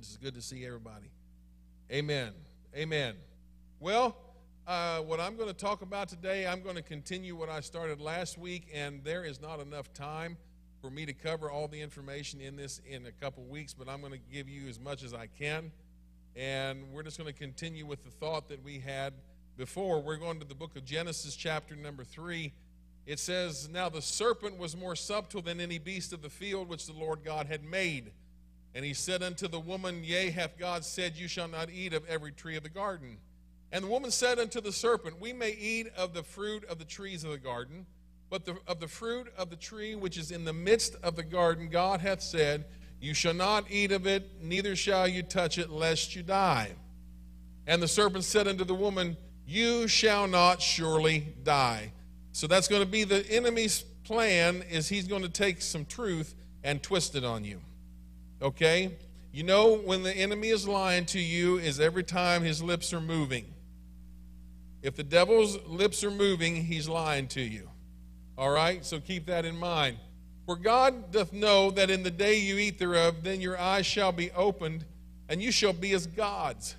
It's good to see everybody. Amen. Amen. Well, uh, what I'm going to talk about today, I'm going to continue what I started last week, and there is not enough time for me to cover all the information in this in a couple weeks, but I'm going to give you as much as I can. And we're just going to continue with the thought that we had before. We're going to the book of Genesis, chapter number three. It says, Now the serpent was more subtle than any beast of the field which the Lord God had made. And he said unto the woman, Yea, hath God said, You shall not eat of every tree of the garden. And the woman said unto the serpent, We may eat of the fruit of the trees of the garden, but the, of the fruit of the tree which is in the midst of the garden, God hath said, You shall not eat of it, neither shall you touch it, lest you die. And the serpent said unto the woman, You shall not surely die. So that's going to be the enemy's plan is he's going to take some truth and twist it on you. Okay? You know when the enemy is lying to you is every time his lips are moving. If the devil's lips are moving, he's lying to you. All right? So keep that in mind. For God doth know that in the day you eat thereof, then your eyes shall be opened, and you shall be as gods,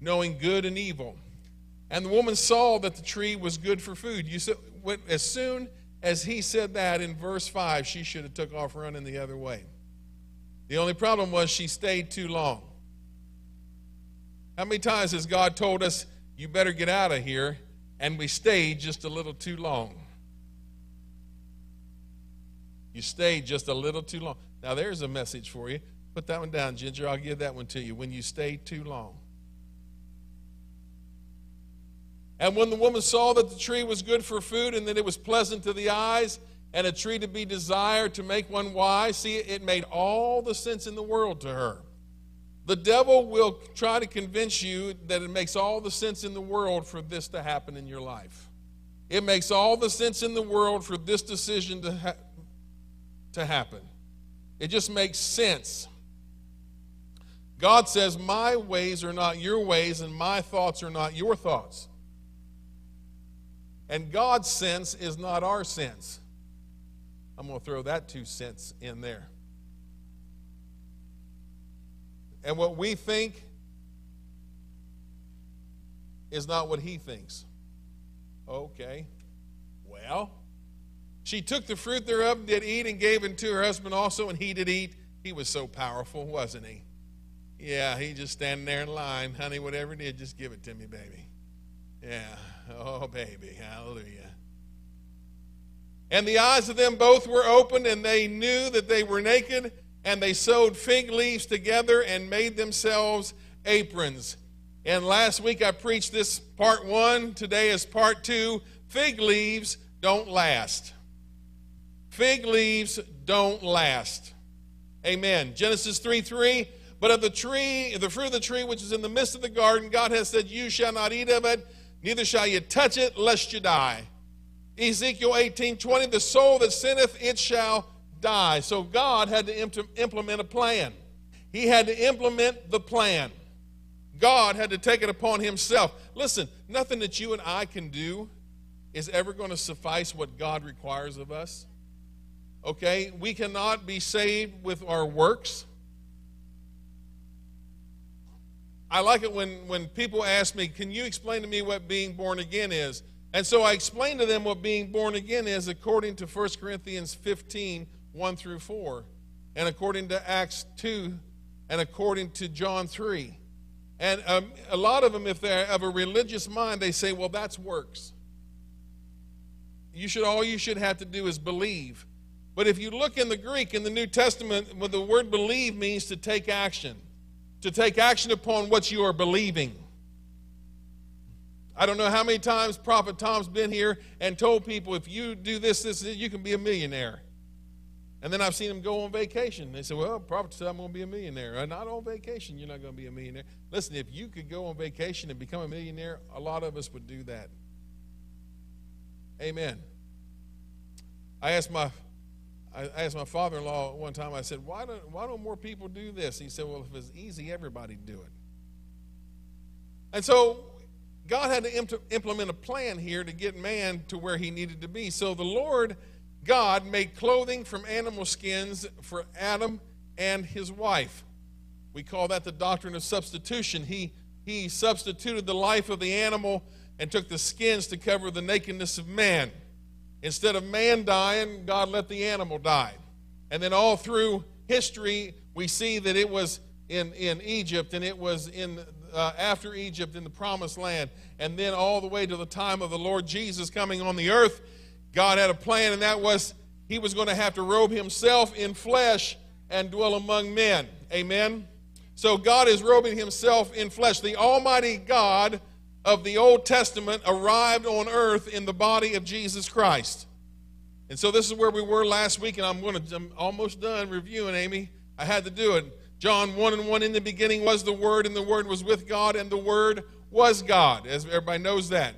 knowing good and evil. And the woman saw that the tree was good for food. You said, as soon as he said that in verse 5, she should have took off running the other way. The only problem was she stayed too long. How many times has God told us, you better get out of here, and we stayed just a little too long? You stayed just a little too long. Now, there's a message for you. Put that one down, Ginger. I'll give that one to you. When you stayed too long. And when the woman saw that the tree was good for food and that it was pleasant to the eyes and a tree to be desired to make one wise. See, it made all the sense in the world to her. The devil will try to convince you that it makes all the sense in the world for this to happen in your life. It makes all the sense in the world for this decision to, ha- to happen. It just makes sense. God says, My ways are not your ways, and my thoughts are not your thoughts. And God's sense is not our sense. I'm going to throw that two cents in there. And what we think is not what he thinks. Okay. Well, she took the fruit thereof, did eat, and gave it to her husband also, and he did eat. He was so powerful, wasn't he? Yeah, he just standing there in line. Honey, whatever it is, just give it to me, baby. Yeah. Oh, baby. Hallelujah. And the eyes of them both were opened, and they knew that they were naked, and they sewed fig leaves together and made themselves aprons. And last week I preached this part one. Today is part two. Fig leaves don't last. Fig leaves don't last. Amen. Genesis 3 3. But of the tree, the fruit of the tree which is in the midst of the garden, God has said, You shall not eat of it, neither shall you touch it, lest you die. Ezekiel 18 20, the soul that sinneth, it shall die. So God had to implement a plan. He had to implement the plan. God had to take it upon himself. Listen, nothing that you and I can do is ever going to suffice what God requires of us. Okay? We cannot be saved with our works. I like it when, when people ask me, Can you explain to me what being born again is? And so I explained to them what being born again is according to 1 Corinthians 15 1 through 4, and according to Acts 2, and according to John 3. And um, a lot of them, if they're of a religious mind, they say, well, that's works. You should, all you should have to do is believe. But if you look in the Greek, in the New Testament, what the word believe means to take action, to take action upon what you are believing. I don't know how many times Prophet Tom's been here and told people, if you do this, this, you can be a millionaire. And then I've seen him go on vacation. They say, well, Prophet said I'm going to be a millionaire. Uh, not on vacation, you're not going to be a millionaire. Listen, if you could go on vacation and become a millionaire, a lot of us would do that. Amen. I asked my I asked my father-in-law one time, I said, why don't, why don't more people do this? He said, well, if it's easy, everybody'd do it. And so God had to implement a plan here to get man to where he needed to be. So the Lord God made clothing from animal skins for Adam and his wife. We call that the doctrine of substitution. He, he substituted the life of the animal and took the skins to cover the nakedness of man. Instead of man dying, God let the animal die. And then all through history, we see that it was in, in Egypt and it was in uh, after Egypt in the promised land. And then all the way to the time of the Lord Jesus coming on the earth, God had a plan, and that was he was going to have to robe himself in flesh and dwell among men. Amen. So God is robing himself in flesh. The Almighty God of the Old Testament arrived on earth in the body of Jesus Christ. And so this is where we were last week, and I'm going to I'm almost done reviewing, Amy. I had to do it. John 1 and 1 in the beginning was the Word, and the Word was with God, and the Word was God. As everybody knows that.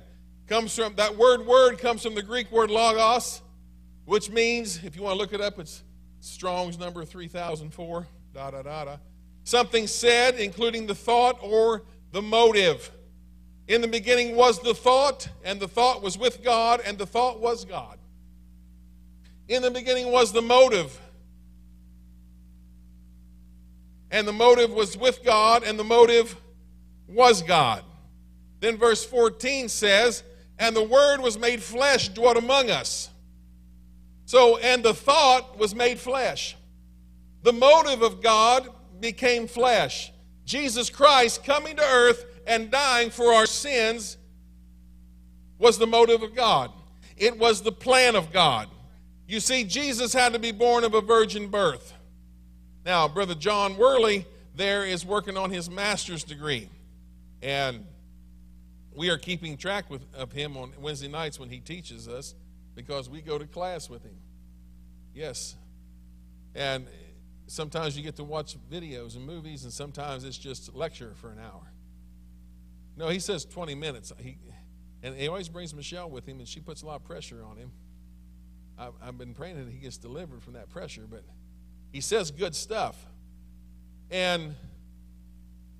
Comes from that word word comes from the Greek word logos, which means, if you want to look it up, it's Strong's number 3004, da da da da. Something said, including the thought or the motive. In the beginning was the thought, and the thought was with God, and the thought was God. In the beginning was the motive, and the motive was with God, and the motive was God. Then verse 14 says, And the Word was made flesh, dwelt among us. So, and the thought was made flesh. The motive of God became flesh. Jesus Christ coming to earth and dying for our sins was the motive of God. It was the plan of God. You see, Jesus had to be born of a virgin birth. Now, Brother John Worley there is working on his master's degree. And we are keeping track with, of him on Wednesday nights when he teaches us because we go to class with him. Yes. And sometimes you get to watch videos and movies, and sometimes it's just lecture for an hour. No, he says 20 minutes. He, and he always brings Michelle with him, and she puts a lot of pressure on him. I've, I've been praying that he gets delivered from that pressure, but he says good stuff. And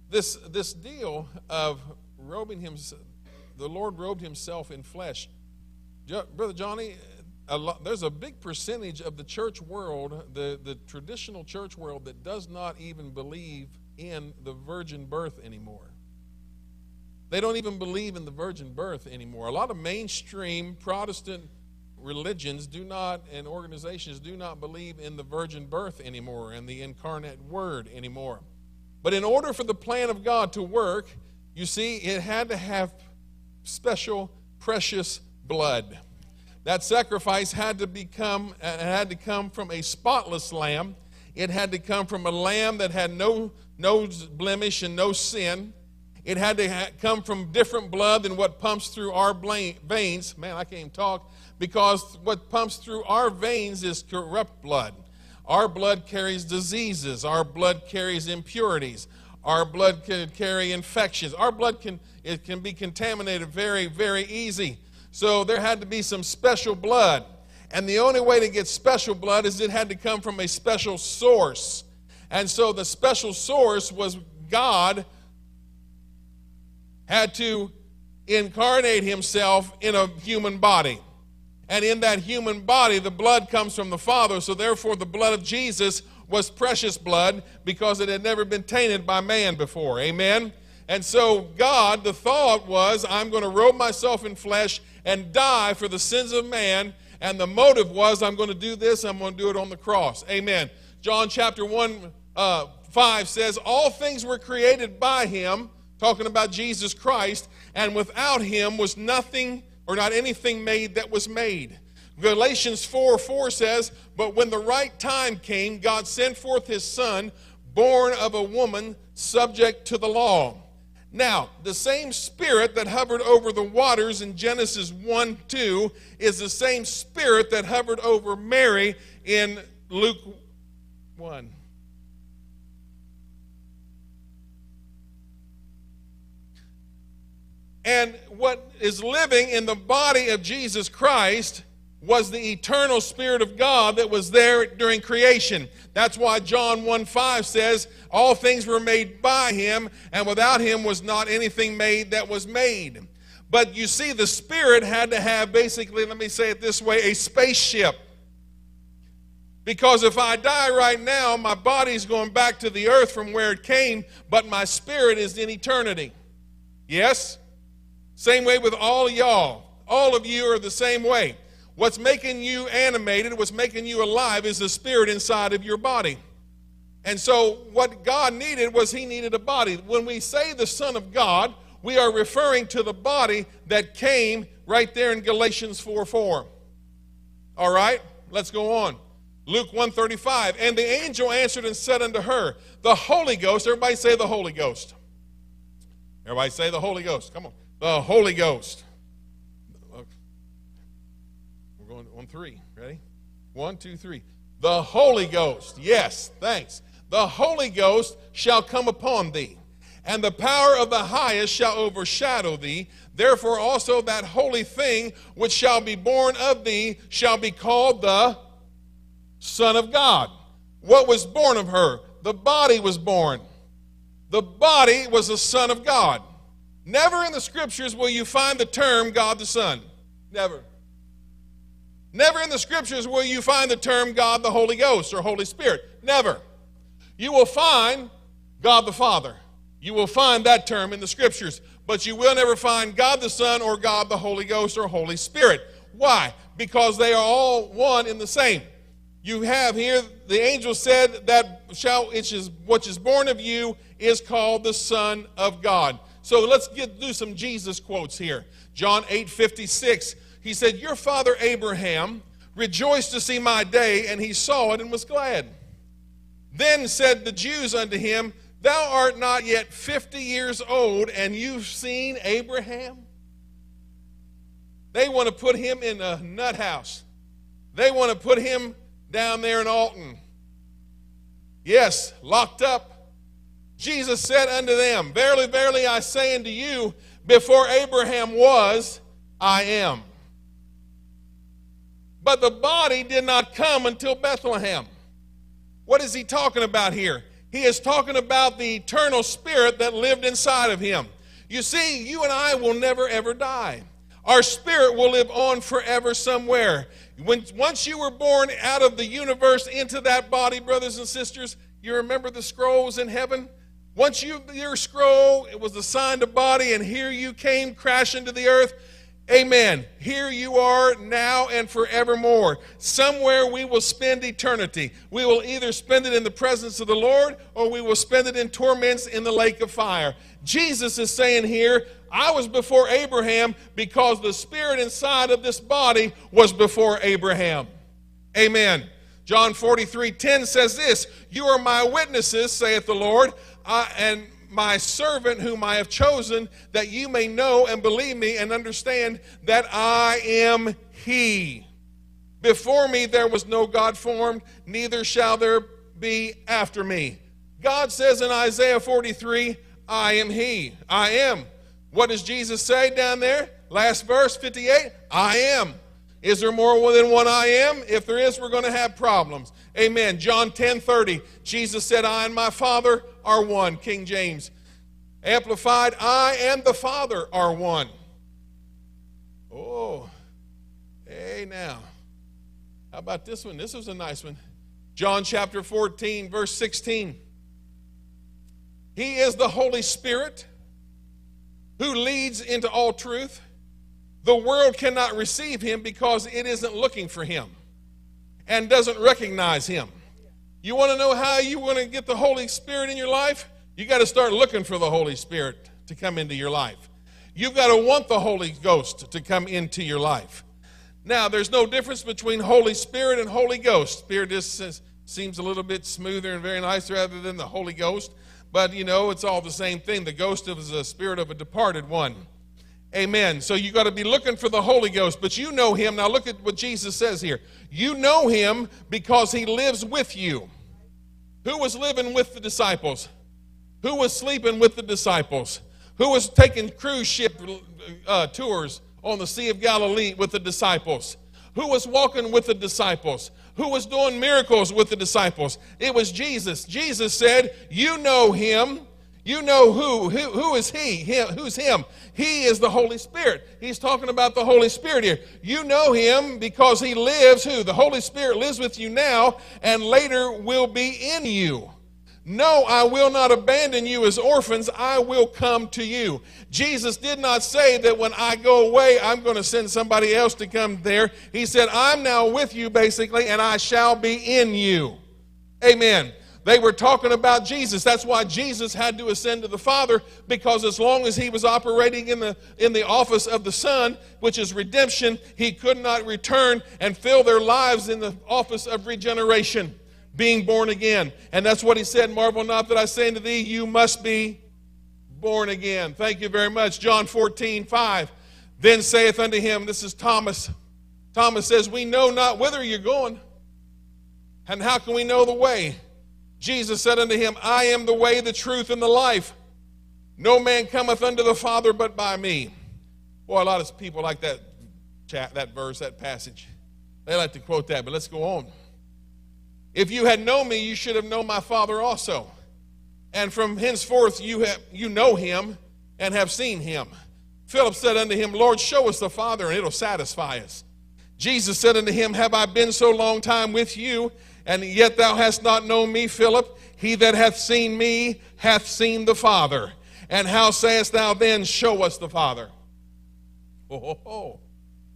this, this deal of robing him, the Lord robed himself in flesh. Brother Johnny, a lot, there's a big percentage of the church world, the, the traditional church world, that does not even believe in the virgin birth anymore. They don't even believe in the virgin birth anymore. A lot of mainstream Protestant religions do not, and organizations do not believe in the virgin birth anymore and the incarnate word anymore. But in order for the plan of God to work, you see, it had to have special, precious blood. That sacrifice had to become, it had to come from a spotless lamb. It had to come from a lamb that had no, no blemish and no sin. It had to ha- come from different blood than what pumps through our veins. Man, I can't even talk because what pumps through our veins is corrupt blood. Our blood carries diseases. Our blood carries impurities. Our blood can carry infections. Our blood can it can be contaminated very, very easy. So there had to be some special blood. And the only way to get special blood is it had to come from a special source. And so the special source was God had to incarnate himself in a human body. And in that human body, the blood comes from the Father. So, therefore, the blood of Jesus was precious blood because it had never been tainted by man before. Amen? And so, God, the thought was, I'm going to robe myself in flesh and die for the sins of man. And the motive was, I'm going to do this, I'm going to do it on the cross. Amen. John chapter 1, uh, 5 says, All things were created by him talking about Jesus Christ, and without him was nothing or not anything made that was made. Galatians 4 4 says, But when the right time came, God sent forth his son, born of a woman, subject to the law. Now, the same spirit that hovered over the waters in Genesis 1 2 is the same spirit that hovered over Mary in Luke 1. And what is living in the body of Jesus Christ was the eternal Spirit of God that was there during creation. That's why John 1 5 says, All things were made by him, and without him was not anything made that was made. But you see, the Spirit had to have basically, let me say it this way, a spaceship. Because if I die right now, my body's going back to the earth from where it came, but my spirit is in eternity. Yes? Same way with all y'all. All of you are the same way. What's making you animated, what's making you alive, is the spirit inside of your body. And so, what God needed was He needed a body. When we say the Son of God, we are referring to the body that came right there in Galatians 4 4. All right, let's go on. Luke 135. And the angel answered and said unto her, The Holy Ghost, everybody say the Holy Ghost. Everybody say the Holy Ghost. Come on. The Holy Ghost. We're going on three. Ready? One, two, three. The Holy Ghost. Yes, thanks. The Holy Ghost shall come upon thee, and the power of the highest shall overshadow thee. Therefore also that holy thing which shall be born of thee shall be called the Son of God. What was born of her? The body was born. The body was the Son of God. Never in the scriptures will you find the term God the Son. Never. Never in the scriptures will you find the term God the Holy Ghost or Holy Spirit. Never. You will find God the Father. You will find that term in the scriptures, but you will never find God the Son or God the Holy Ghost or Holy Spirit. Why? Because they are all one in the same. You have here the angel said that shall which is born of you is called the Son of God. So let's get do some Jesus quotes here. John 8 56. He said, Your father Abraham rejoiced to see my day, and he saw it and was glad. Then said the Jews unto him, Thou art not yet fifty years old, and you've seen Abraham? They want to put him in a nut house. They want to put him down there in Alton. Yes, locked up. Jesus said unto them, Verily, verily, I say unto you, before Abraham was, I am. But the body did not come until Bethlehem. What is he talking about here? He is talking about the eternal spirit that lived inside of him. You see, you and I will never ever die. Our spirit will live on forever somewhere. When, once you were born out of the universe into that body, brothers and sisters, you remember the scrolls in heaven? Once you your scroll, it was assigned a body, and here you came crashing to the earth. Amen. Here you are now and forevermore. Somewhere we will spend eternity. We will either spend it in the presence of the Lord or we will spend it in torments in the lake of fire. Jesus is saying here, I was before Abraham because the spirit inside of this body was before Abraham. Amen. John 43 10 says this You are my witnesses, saith the Lord, I, and my servant whom I have chosen, that you may know and believe me and understand that I am He. Before me there was no God formed, neither shall there be after me. God says in Isaiah 43, I am He. I am. What does Jesus say down there? Last verse, 58, I am. Is there more than one I am? If there is, we're going to have problems. Amen. John 10 30, Jesus said, I and my Father are one. King James. Amplified, I and the Father are one. Oh, hey now. How about this one? This was a nice one. John chapter 14, verse 16. He is the Holy Spirit who leads into all truth. The world cannot receive him because it isn't looking for him and doesn't recognize him. You want to know how you want to get the Holy Spirit in your life? You got to start looking for the Holy Spirit to come into your life. You've got to want the Holy Ghost to come into your life. Now, there's no difference between Holy Spirit and Holy Ghost. Spirit just seems a little bit smoother and very nice rather than the Holy Ghost. But, you know, it's all the same thing. The ghost is a spirit of a departed one. Amen. So you got to be looking for the Holy Ghost, but you know him. Now look at what Jesus says here. You know him because he lives with you. Who was living with the disciples? Who was sleeping with the disciples? Who was taking cruise ship uh, tours on the Sea of Galilee with the disciples? Who was walking with the disciples? Who was doing miracles with the disciples? It was Jesus. Jesus said, You know him. You know who, who, who is he? him? Who's him? He is the Holy Spirit. He's talking about the Holy Spirit here. You know him because he lives, who? The Holy Spirit lives with you now and later will be in you. No, I will not abandon you as orphans. I will come to you. Jesus did not say that when I go away, I'm going to send somebody else to come there. He said, I'm now with you, basically, and I shall be in you. Amen. They were talking about Jesus. That's why Jesus had to ascend to the Father, because as long as he was operating in the, in the office of the Son, which is redemption, he could not return and fill their lives in the office of regeneration, being born again. And that's what he said Marvel not that I say unto thee, you must be born again. Thank you very much. John 14, 5. Then saith unto him, This is Thomas. Thomas says, We know not whither you're going, and how can we know the way? Jesus said unto him, I am the way, the truth, and the life. No man cometh unto the Father but by me. Boy, a lot of people like that chat, that verse, that passage. They like to quote that, but let's go on. If you had known me, you should have known my Father also. And from henceforth you have you know him and have seen him. Philip said unto him, Lord, show us the Father, and it'll satisfy us. Jesus said unto him, Have I been so long time with you, and yet thou hast not known me, Philip. He that hath seen me hath seen the Father. And how sayest thou then, Show us the Father? Oh, oh, oh.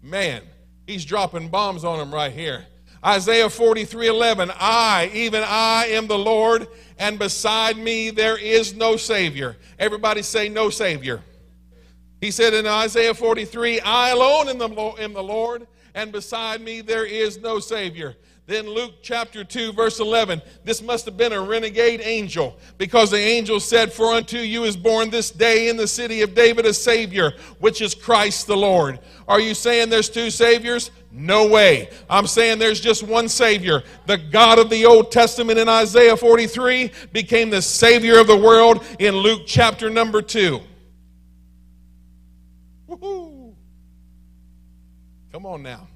man, he's dropping bombs on him right here. Isaiah 43 11, I, even I, am the Lord, and beside me there is no Savior. Everybody say, No Savior. He said in Isaiah 43, I alone am the, am the Lord, and beside me there is no Savior. Then Luke chapter 2, verse 11. This must have been a renegade angel because the angel said, For unto you is born this day in the city of David a Savior, which is Christ the Lord. Are you saying there's two Saviors? No way. I'm saying there's just one Savior. The God of the Old Testament in Isaiah 43 became the Savior of the world in Luke chapter number 2. Woo-hoo. Come on now.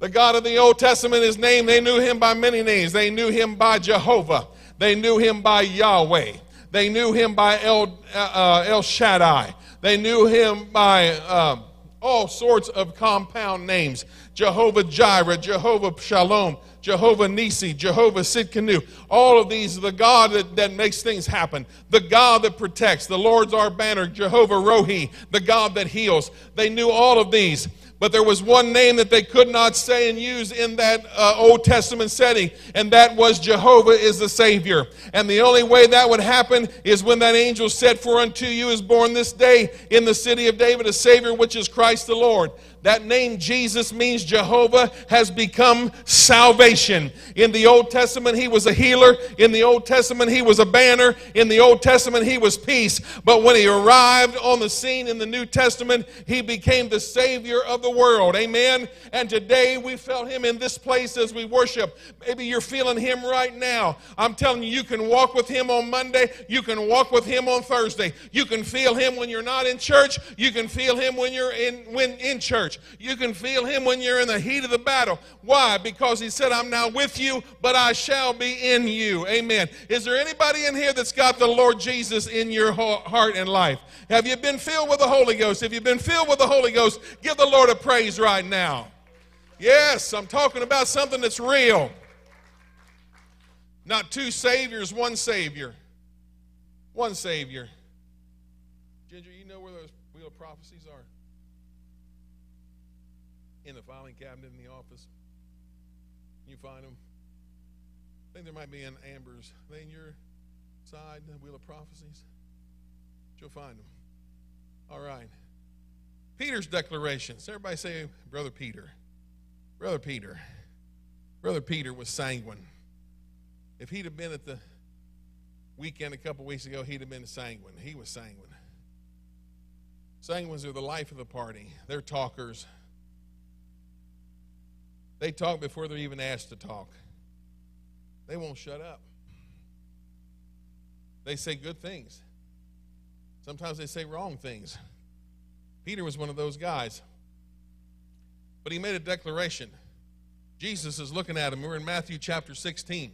The God of the Old Testament, his name, they knew him by many names. They knew him by Jehovah. They knew him by Yahweh. They knew him by El, uh, uh El Shaddai. They knew him by um, all sorts of compound names Jehovah Jireh, Jehovah Shalom, Jehovah Nisi, Jehovah Sidkenu. All of these the God that, that makes things happen, the God that protects, the Lord's our banner, Jehovah Rohi, the God that heals. They knew all of these. But there was one name that they could not say and use in that uh, Old Testament setting, and that was Jehovah is the Savior. And the only way that would happen is when that angel said, For unto you is born this day in the city of David a Savior, which is Christ the Lord. That name Jesus means Jehovah has become salvation. In the Old Testament, he was a healer. In the Old Testament, he was a banner. In the Old Testament, he was peace. But when he arrived on the scene in the New Testament, he became the Savior of the world. Amen. And today we felt him in this place as we worship. Maybe you're feeling him right now. I'm telling you, you can walk with him on Monday. You can walk with him on Thursday. You can feel him when you're not in church. You can feel him when you're in when in church You can feel him when you're in the heat of the battle. Why? Because he said, I'm now with you, but I shall be in you. Amen. Is there anybody in here that's got the Lord Jesus in your heart and life? Have you been filled with the Holy Ghost? If you've been filled with the Holy Ghost, give the Lord a praise right now. Yes, I'm talking about something that's real. Not two saviors, one savior. One savior. Ginger, you know where those wheel of prophecies are? The filing cabinet in the office. You find them. I think there might be in Amber's. Are they in your side, the Wheel of Prophecies? You'll find them. All right. Peter's declarations. Everybody say, Brother Peter. Brother Peter. Brother Peter was sanguine. If he'd have been at the weekend a couple weeks ago, he'd have been sanguine. He was sanguine. Sanguines are the life of the party. They're talkers. They talk before they're even asked to talk. They won't shut up. They say good things. Sometimes they say wrong things. Peter was one of those guys. But he made a declaration. Jesus is looking at him. We're in Matthew chapter 16.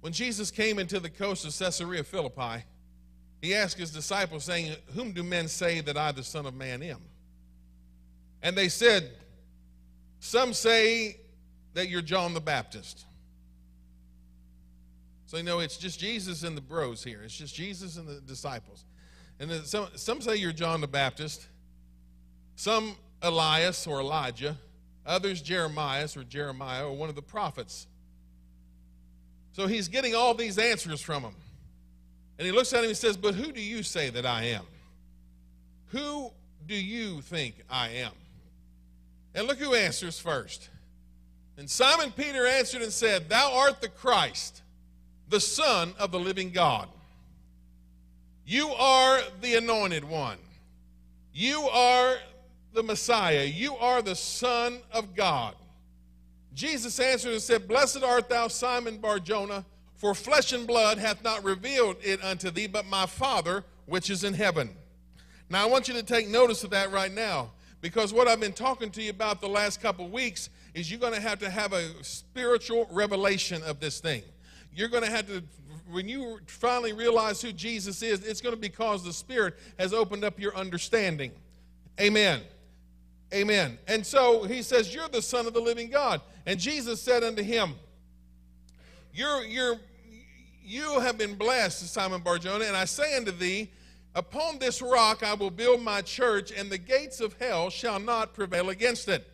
When Jesus came into the coast of Caesarea Philippi, he asked his disciples, saying, Whom do men say that I, the Son of Man, am? And they said, Some say that you're John the Baptist. So you know it's just Jesus and the bros here. It's just Jesus and the disciples. And then some, some say you're John the Baptist, some Elias or Elijah, others Jeremiah or Jeremiah or one of the prophets. So he's getting all these answers from them. And he looks at him and says, But who do you say that I am? Who do you think I am? And look who answers first. And Simon Peter answered and said, Thou art the Christ, the Son of the living God. You are the anointed one. You are the Messiah. You are the Son of God. Jesus answered and said, Blessed art thou, Simon Barjona, for flesh and blood hath not revealed it unto thee, but my Father which is in heaven. Now, I want you to take notice of that right now, because what I've been talking to you about the last couple weeks is you're going to have to have a spiritual revelation of this thing. You're going to have to, when you finally realize who Jesus is, it's going to be because the Spirit has opened up your understanding. Amen. Amen. And so he says, You're the Son of the living God. And Jesus said unto him, You're, you're, You have been blessed, Simon Barjona, and I say unto thee, Upon this rock I will build my church, and the gates of hell shall not prevail against it.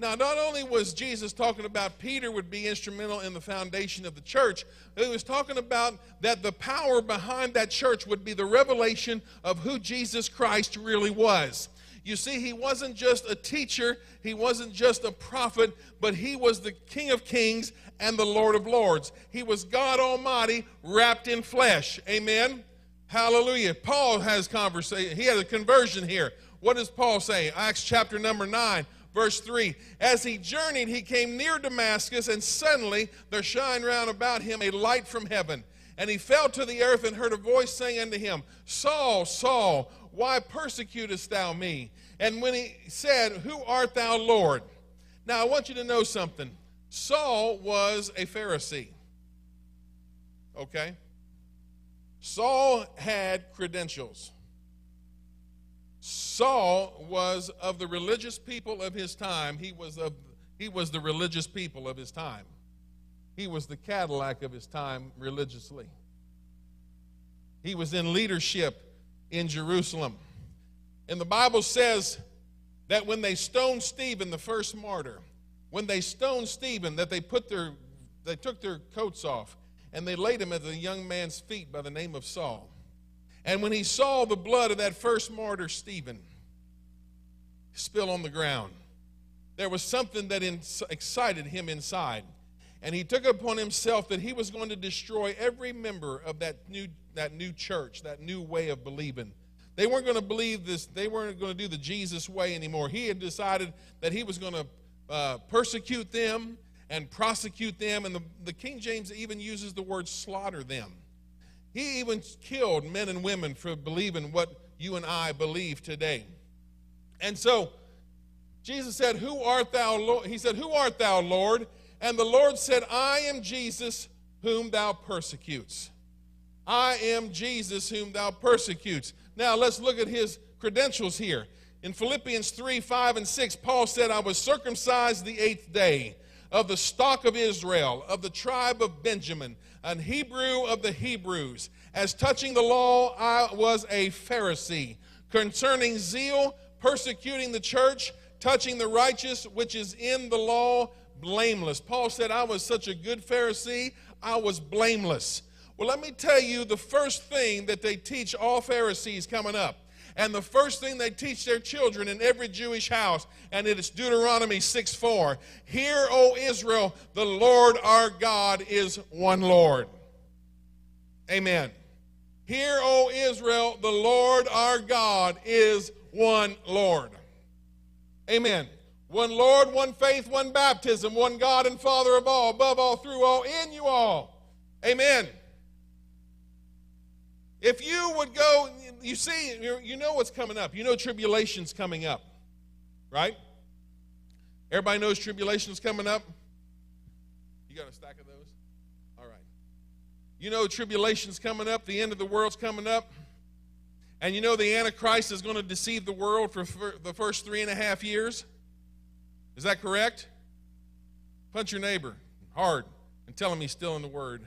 Now, not only was Jesus talking about Peter would be instrumental in the foundation of the church, he was talking about that the power behind that church would be the revelation of who Jesus Christ really was. You see, he wasn't just a teacher, he wasn't just a prophet, but he was the King of Kings and the Lord of Lords. He was God Almighty wrapped in flesh. Amen. Hallelujah. Paul has conversation. He had a conversion here. What does Paul say? Acts chapter number 9, verse 3. As he journeyed, he came near Damascus, and suddenly there shined round about him a light from heaven. And he fell to the earth and heard a voice saying unto him, Saul, Saul, why persecutest thou me? And when he said, Who art thou, Lord? Now I want you to know something. Saul was a Pharisee. Okay? Saul had credentials. Saul was of the religious people of his time. He was of he was the religious people of his time. He was the Cadillac of his time religiously. He was in leadership in Jerusalem. And the Bible says that when they stoned Stephen, the first martyr, when they stoned Stephen, that they put their they took their coats off and they laid him at the young man's feet by the name of Saul. And when he saw the blood of that first martyr, Stephen, spill on the ground, there was something that in, excited him inside. And he took upon himself that he was going to destroy every member of that new, that new church, that new way of believing. They weren't going to believe this, they weren't going to do the Jesus way anymore. He had decided that he was going to uh, persecute them and prosecute them. And the, the King James even uses the word slaughter them. He even killed men and women for believing what you and I believe today. And so Jesus said, Who art thou, Lord? He said, Who art thou, Lord? And the Lord said, I am Jesus whom thou persecutes. I am Jesus whom thou persecutes. Now let's look at his credentials here. In Philippians 3 5 and 6, Paul said, I was circumcised the eighth day of the stock of Israel, of the tribe of Benjamin, an Hebrew of the Hebrews. As touching the law, I was a Pharisee. Concerning zeal, persecuting the church, touching the righteous which is in the law, blameless. Paul said, I was such a good Pharisee, I was blameless. Well, let me tell you the first thing that they teach all Pharisees coming up. And the first thing they teach their children in every Jewish house, and it is Deuteronomy 6 4. Hear, O Israel, the Lord our God is one Lord. Amen. Hear, O Israel, the Lord our God is one Lord. Amen. One Lord, one faith, one baptism, one God and Father of all, above all, through all, in you all. Amen. If you would go, you see, you know what's coming up. You know tribulation's coming up, right? Everybody knows tribulation's coming up? You got a stack of those? All right. You know, tribulation's coming up, the end of the world's coming up. And you know, the Antichrist is going to deceive the world for the first three and a half years. Is that correct? Punch your neighbor hard and tell him he's still in the Word.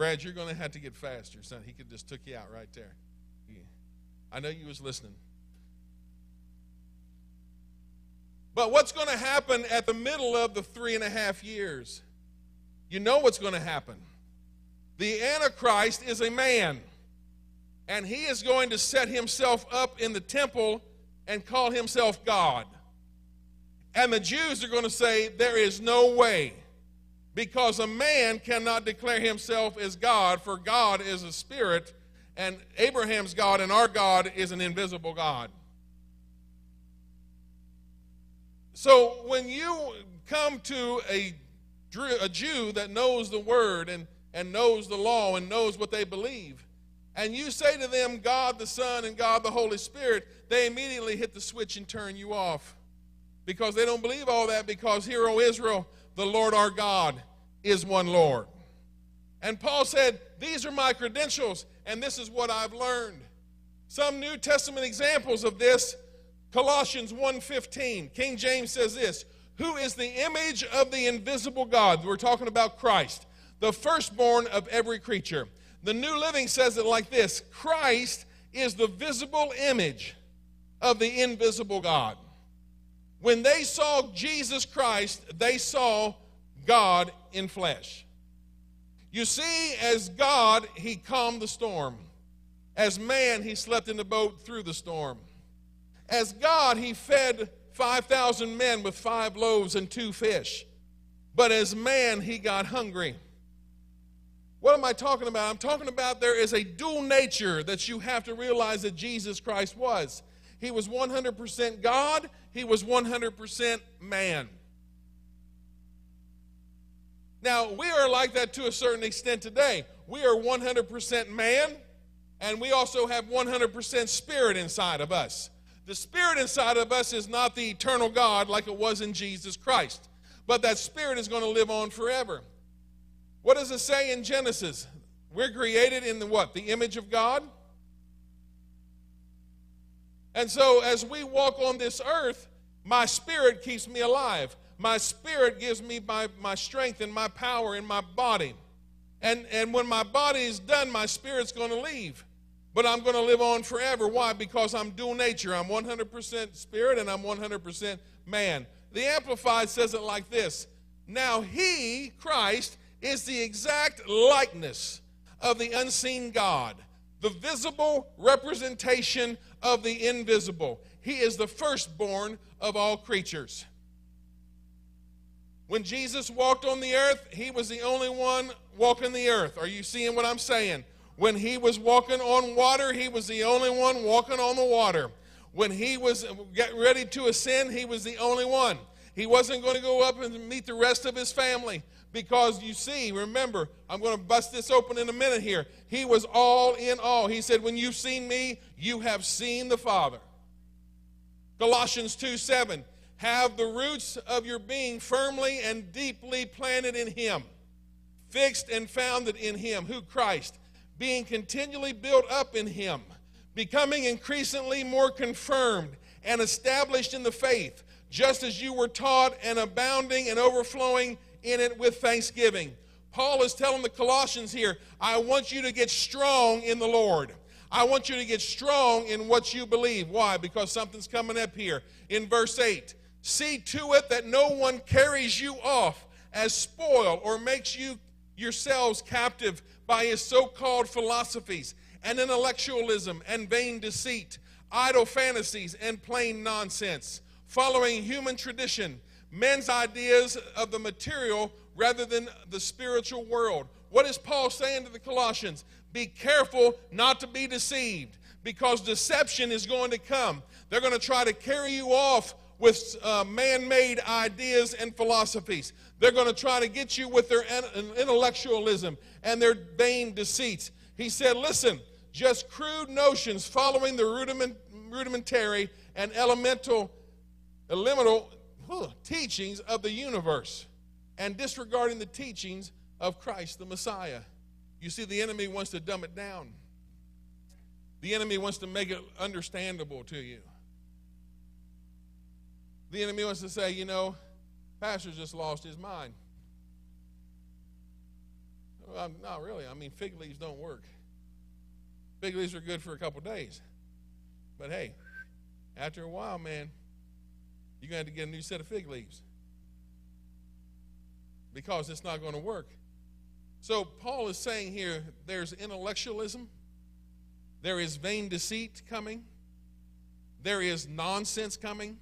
Brad, you're going to have to get faster, son. He could just took you out right there. I know you was listening. But what's going to happen at the middle of the three and a half years? You know what's going to happen. The Antichrist is a man, and he is going to set himself up in the temple and call himself God. And the Jews are going to say, There is no way, because a man cannot declare himself as God, for God is a spirit, and Abraham's God and our God is an invisible God. So when you come to a, a Jew that knows the word and, and knows the law and knows what they believe, and you say to them, God the Son and God the Holy Spirit, they immediately hit the switch and turn you off because they don't believe all that because here, O Israel, the Lord our God is one Lord. And Paul said, These are my credentials, and this is what I've learned. Some New Testament examples of this Colossians 1:15. King James says this, "Who is the image of the invisible God?" We're talking about Christ, the firstborn of every creature. The New Living says it like this, Christ is the visible image of the invisible God. When they saw Jesus Christ, they saw God in flesh. You see, as God, he calmed the storm. As man, he slept in the boat through the storm. As God, he fed 5,000 men with five loaves and two fish. But as man, he got hungry. What am I talking about? I'm talking about there is a dual nature that you have to realize that Jesus Christ was. He was 100% God, he was 100% man. Now, we are like that to a certain extent today. We are 100% man, and we also have 100% spirit inside of us. The spirit inside of us is not the eternal God like it was in Jesus Christ, but that spirit is going to live on forever. What does it say in Genesis? We're created in the what? The image of God? And so, as we walk on this earth, my spirit keeps me alive. My spirit gives me my, my strength and my power in my body. And, and when my body is done, my spirit's going to leave. But I'm going to live on forever. Why? Because I'm dual nature. I'm 100% spirit and I'm 100% man. The Amplified says it like this Now, He, Christ, is the exact likeness of the unseen God, the visible representation of the invisible. He is the firstborn of all creatures. When Jesus walked on the earth, he was the only one walking the earth. Are you seeing what I'm saying? When he was walking on water, he was the only one walking on the water. When he was getting ready to ascend, he was the only one. He wasn't going to go up and meet the rest of his family because you see, remember, I'm going to bust this open in a minute here. He was all in all. He said, When you've seen me, you have seen the Father. Colossians 2 7. Have the roots of your being firmly and deeply planted in Him, fixed and founded in Him, who Christ, being continually built up in Him, becoming increasingly more confirmed and established in the faith, just as you were taught, and abounding and overflowing in it with thanksgiving. Paul is telling the Colossians here, I want you to get strong in the Lord. I want you to get strong in what you believe. Why? Because something's coming up here. In verse 8, see to it that no one carries you off as spoil or makes you yourselves captive by his so called philosophies and intellectualism and vain deceit, idle fantasies and plain nonsense, following human tradition, men's ideas of the material rather than the spiritual world. What is Paul saying to the Colossians? Be careful not to be deceived because deception is going to come. They're going to try to carry you off with uh, man made ideas and philosophies. They're going to try to get you with their intellectualism and their vain deceits. He said, Listen, just crude notions following the rudiment, rudimentary and elemental, elemental huh, teachings of the universe and disregarding the teachings of Christ, the Messiah. You see, the enemy wants to dumb it down. The enemy wants to make it understandable to you. The enemy wants to say, you know, Pastor just lost his mind. Well, not really. I mean, fig leaves don't work. Fig leaves are good for a couple days. But hey, after a while, man, you're going to have to get a new set of fig leaves because it's not going to work. So, Paul is saying here there's intellectualism, there is vain deceit coming, there is nonsense coming,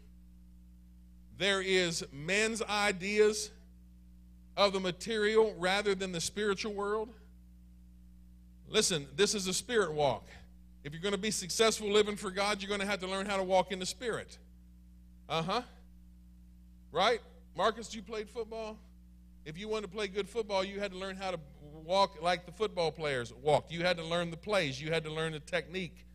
there is men's ideas of the material rather than the spiritual world. Listen, this is a spirit walk. If you're going to be successful living for God, you're going to have to learn how to walk in the spirit. Uh huh. Right? Marcus, you played football? If you wanted to play good football, you had to learn how to walk like the football players walked. You had to learn the plays, you had to learn the technique.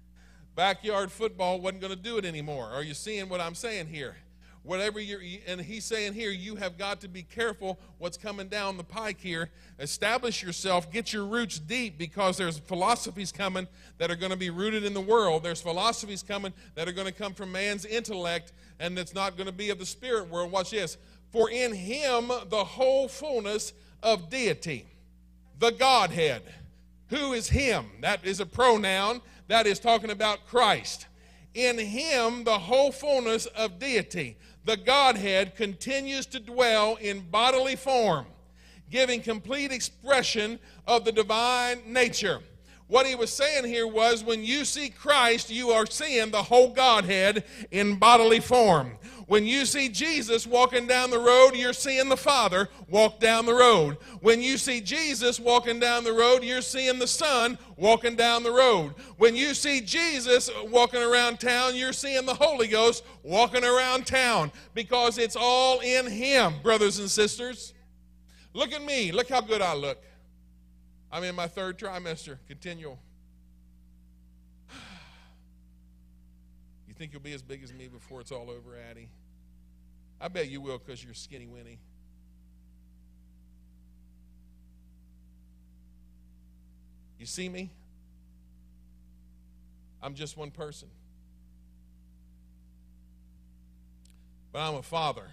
Backyard football wasn't going to do it anymore. Are you seeing what I'm saying here? Whatever you're and he's saying here you have got to be careful what's coming down the pike here. Establish yourself get your roots deep because there's philosophies coming that are going to be rooted in the world. There's philosophies coming that are going to come from man's intellect and that's not going to be of the spirit world. Watch this. For in him the whole fullness of deity the godhead. Who is him? That is a pronoun that is talking about christ. In him the whole fullness of deity the Godhead continues to dwell in bodily form, giving complete expression of the divine nature. What he was saying here was when you see Christ, you are seeing the whole Godhead in bodily form. When you see Jesus walking down the road, you're seeing the Father walk down the road. When you see Jesus walking down the road, you're seeing the Son walking down the road. When you see Jesus walking around town, you're seeing the Holy Ghost walking around town because it's all in Him, brothers and sisters. Look at me. Look how good I look. I'm in my third trimester, continual. You think you'll be as big as me before it's all over, Addie? I bet you will because you're skinny Winnie. You see me? I'm just one person. But I'm a father.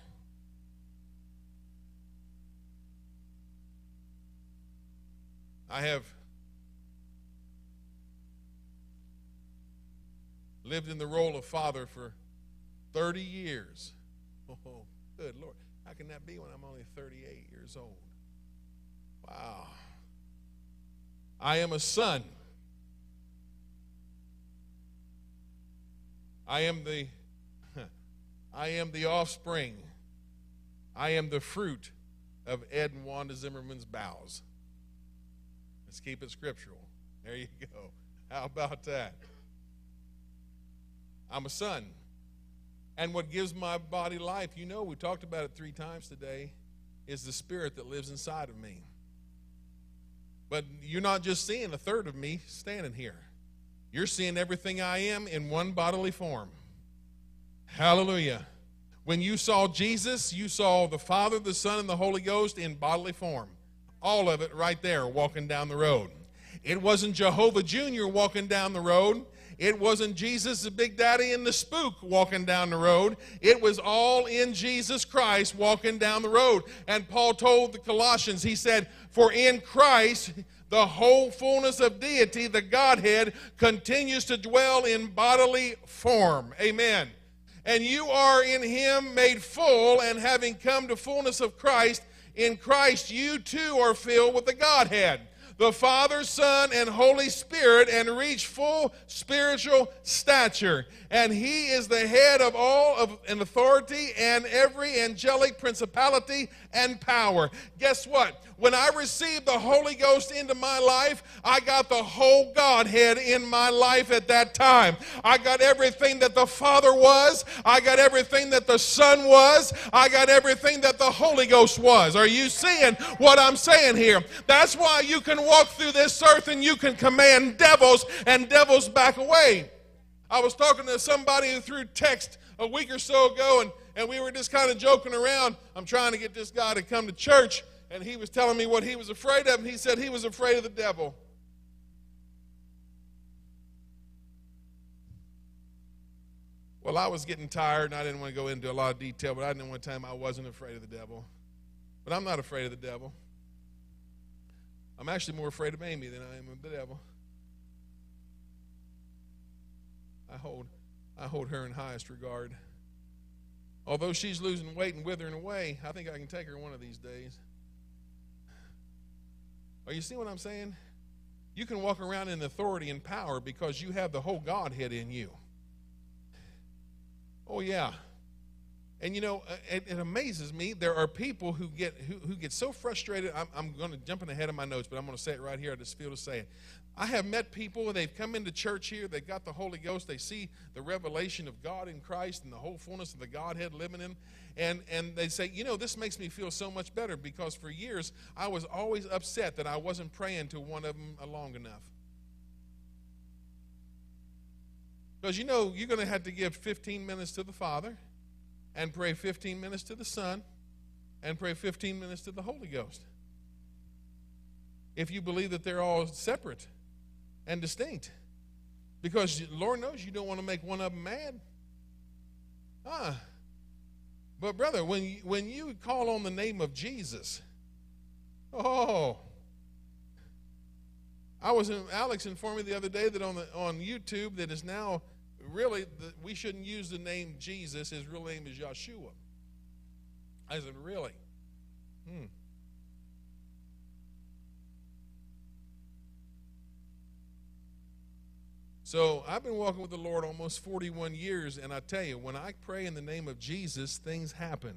I have lived in the role of father for 30 years. Oh, good Lord. How can that be when I'm only 38 years old? Wow. I am a son. I am the I am the offspring. I am the fruit of Ed and Wanda Zimmerman's bowels. Let's keep it scriptural. There you go. How about that? I'm a son. And what gives my body life, you know, we talked about it three times today, is the spirit that lives inside of me. But you're not just seeing a third of me standing here, you're seeing everything I am in one bodily form. Hallelujah. When you saw Jesus, you saw the Father, the Son, and the Holy Ghost in bodily form. All of it right there walking down the road. It wasn't Jehovah Jr. walking down the road. It wasn't Jesus, the big daddy, and the spook walking down the road. It was all in Jesus Christ walking down the road. And Paul told the Colossians, he said, For in Christ, the whole fullness of deity, the Godhead, continues to dwell in bodily form. Amen. And you are in him made full, and having come to fullness of Christ, in Christ you too are filled with the Godhead the Father, Son, and Holy Spirit and reach full spiritual stature. And he is the head of all of an authority and every angelic principality and power. Guess what? When I received the Holy Ghost into my life, I got the whole Godhead in my life at that time. I got everything that the Father was, I got everything that the Son was, I got everything that the Holy Ghost was. Are you seeing what I'm saying here? That's why you can walk through this earth and you can command devils and devils back away. I was talking to somebody through text a week or so ago, and, and we were just kind of joking around. I'm trying to get this guy to come to church and he was telling me what he was afraid of, and he said he was afraid of the devil. Well, I was getting tired, and I didn't want to go into a lot of detail, but I to tell him I wasn't afraid of the devil. But I'm not afraid of the devil. I'm actually more afraid of Amy than I am of the devil. I hold, I hold her in highest regard. Although she's losing weight and withering away, I think I can take her one of these days. Are you see what I'm saying? You can walk around in authority and power because you have the whole Godhead in you. Oh, yeah. And you know, uh, it, it, amazes me. There are people who get who, who get so frustrated. I'm, I'm going to jump ahead of my notes, but I'm going to say it right here. I just feel to say it. I have met people, and they've come into church here, they've got the Holy Ghost, they see the revelation of God in Christ and the whole fullness of the Godhead living in and, and they say, you know, this makes me feel so much better because for years I was always upset that I wasn't praying to one of them long enough. Because you know, you're going to have to give 15 minutes to the Father and pray 15 minutes to the Son and pray 15 minutes to the Holy Ghost. If you believe that they're all separate and distinct. Because Lord knows you don't want to make one of them mad. Ah. But brother, when you, when you call on the name of Jesus, oh, I was in, Alex informed me the other day that on the on YouTube that is now really, the, we shouldn't use the name Jesus. His real name is Yeshua. I said, really? Hmm. So I've been walking with the Lord almost 41 years, and I tell you, when I pray in the name of Jesus, things happen.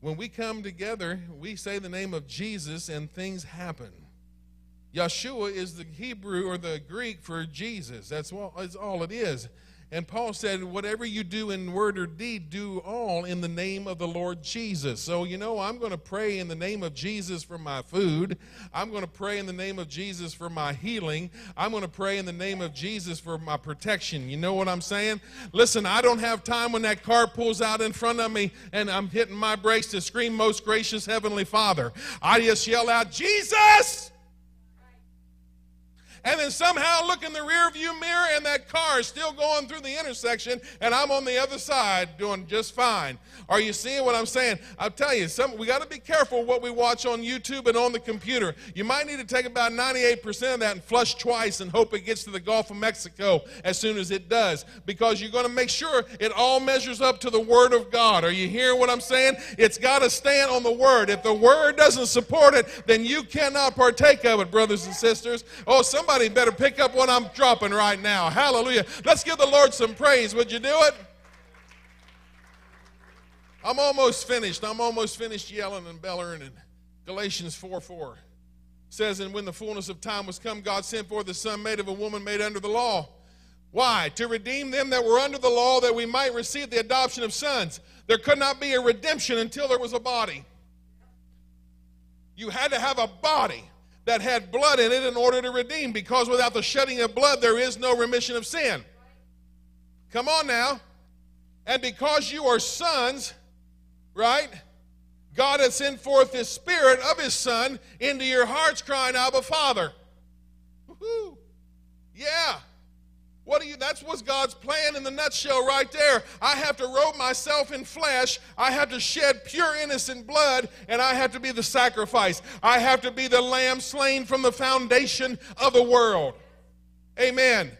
When we come together, we say the name of Jesus, and things happen. Yeshua is the Hebrew or the Greek for Jesus. That's all, that's all it is. And Paul said, whatever you do in word or deed, do all in the name of the Lord Jesus. So, you know, I'm going to pray in the name of Jesus for my food. I'm going to pray in the name of Jesus for my healing. I'm going to pray in the name of Jesus for my protection. You know what I'm saying? Listen, I don't have time when that car pulls out in front of me and I'm hitting my brakes to scream, Most gracious Heavenly Father. I just yell out, Jesus! And then somehow look in the rear view mirror and that car is still going through the intersection and I'm on the other side doing just fine. Are you seeing what I'm saying? I'll tell you, some, we got to be careful what we watch on YouTube and on the computer. You might need to take about 98% of that and flush twice and hope it gets to the Gulf of Mexico as soon as it does because you're going to make sure it all measures up to the Word of God. Are you hearing what I'm saying? It's got to stand on the Word. If the Word doesn't support it, then you cannot partake of it, brothers and sisters. Oh, somebody Somebody better pick up what I'm dropping right now. Hallelujah. Let's give the Lord some praise. Would you do it? I'm almost finished. I'm almost finished yelling and bellowing. And Galatians 4 4 says, And when the fullness of time was come, God sent forth the Son made of a woman made under the law. Why? To redeem them that were under the law, that we might receive the adoption of sons. There could not be a redemption until there was a body. You had to have a body that had blood in it in order to redeem, because without the shedding of blood, there is no remission of sin. Come on now. And because you are sons, right? God has sent forth His Spirit of His Son into your hearts, crying, Abba, Father. Woo-hoo. Yeah. What you that's what's God's plan in the nutshell right there. I have to robe myself in flesh. I have to shed pure innocent blood and I have to be the sacrifice. I have to be the lamb slain from the foundation of the world. Amen.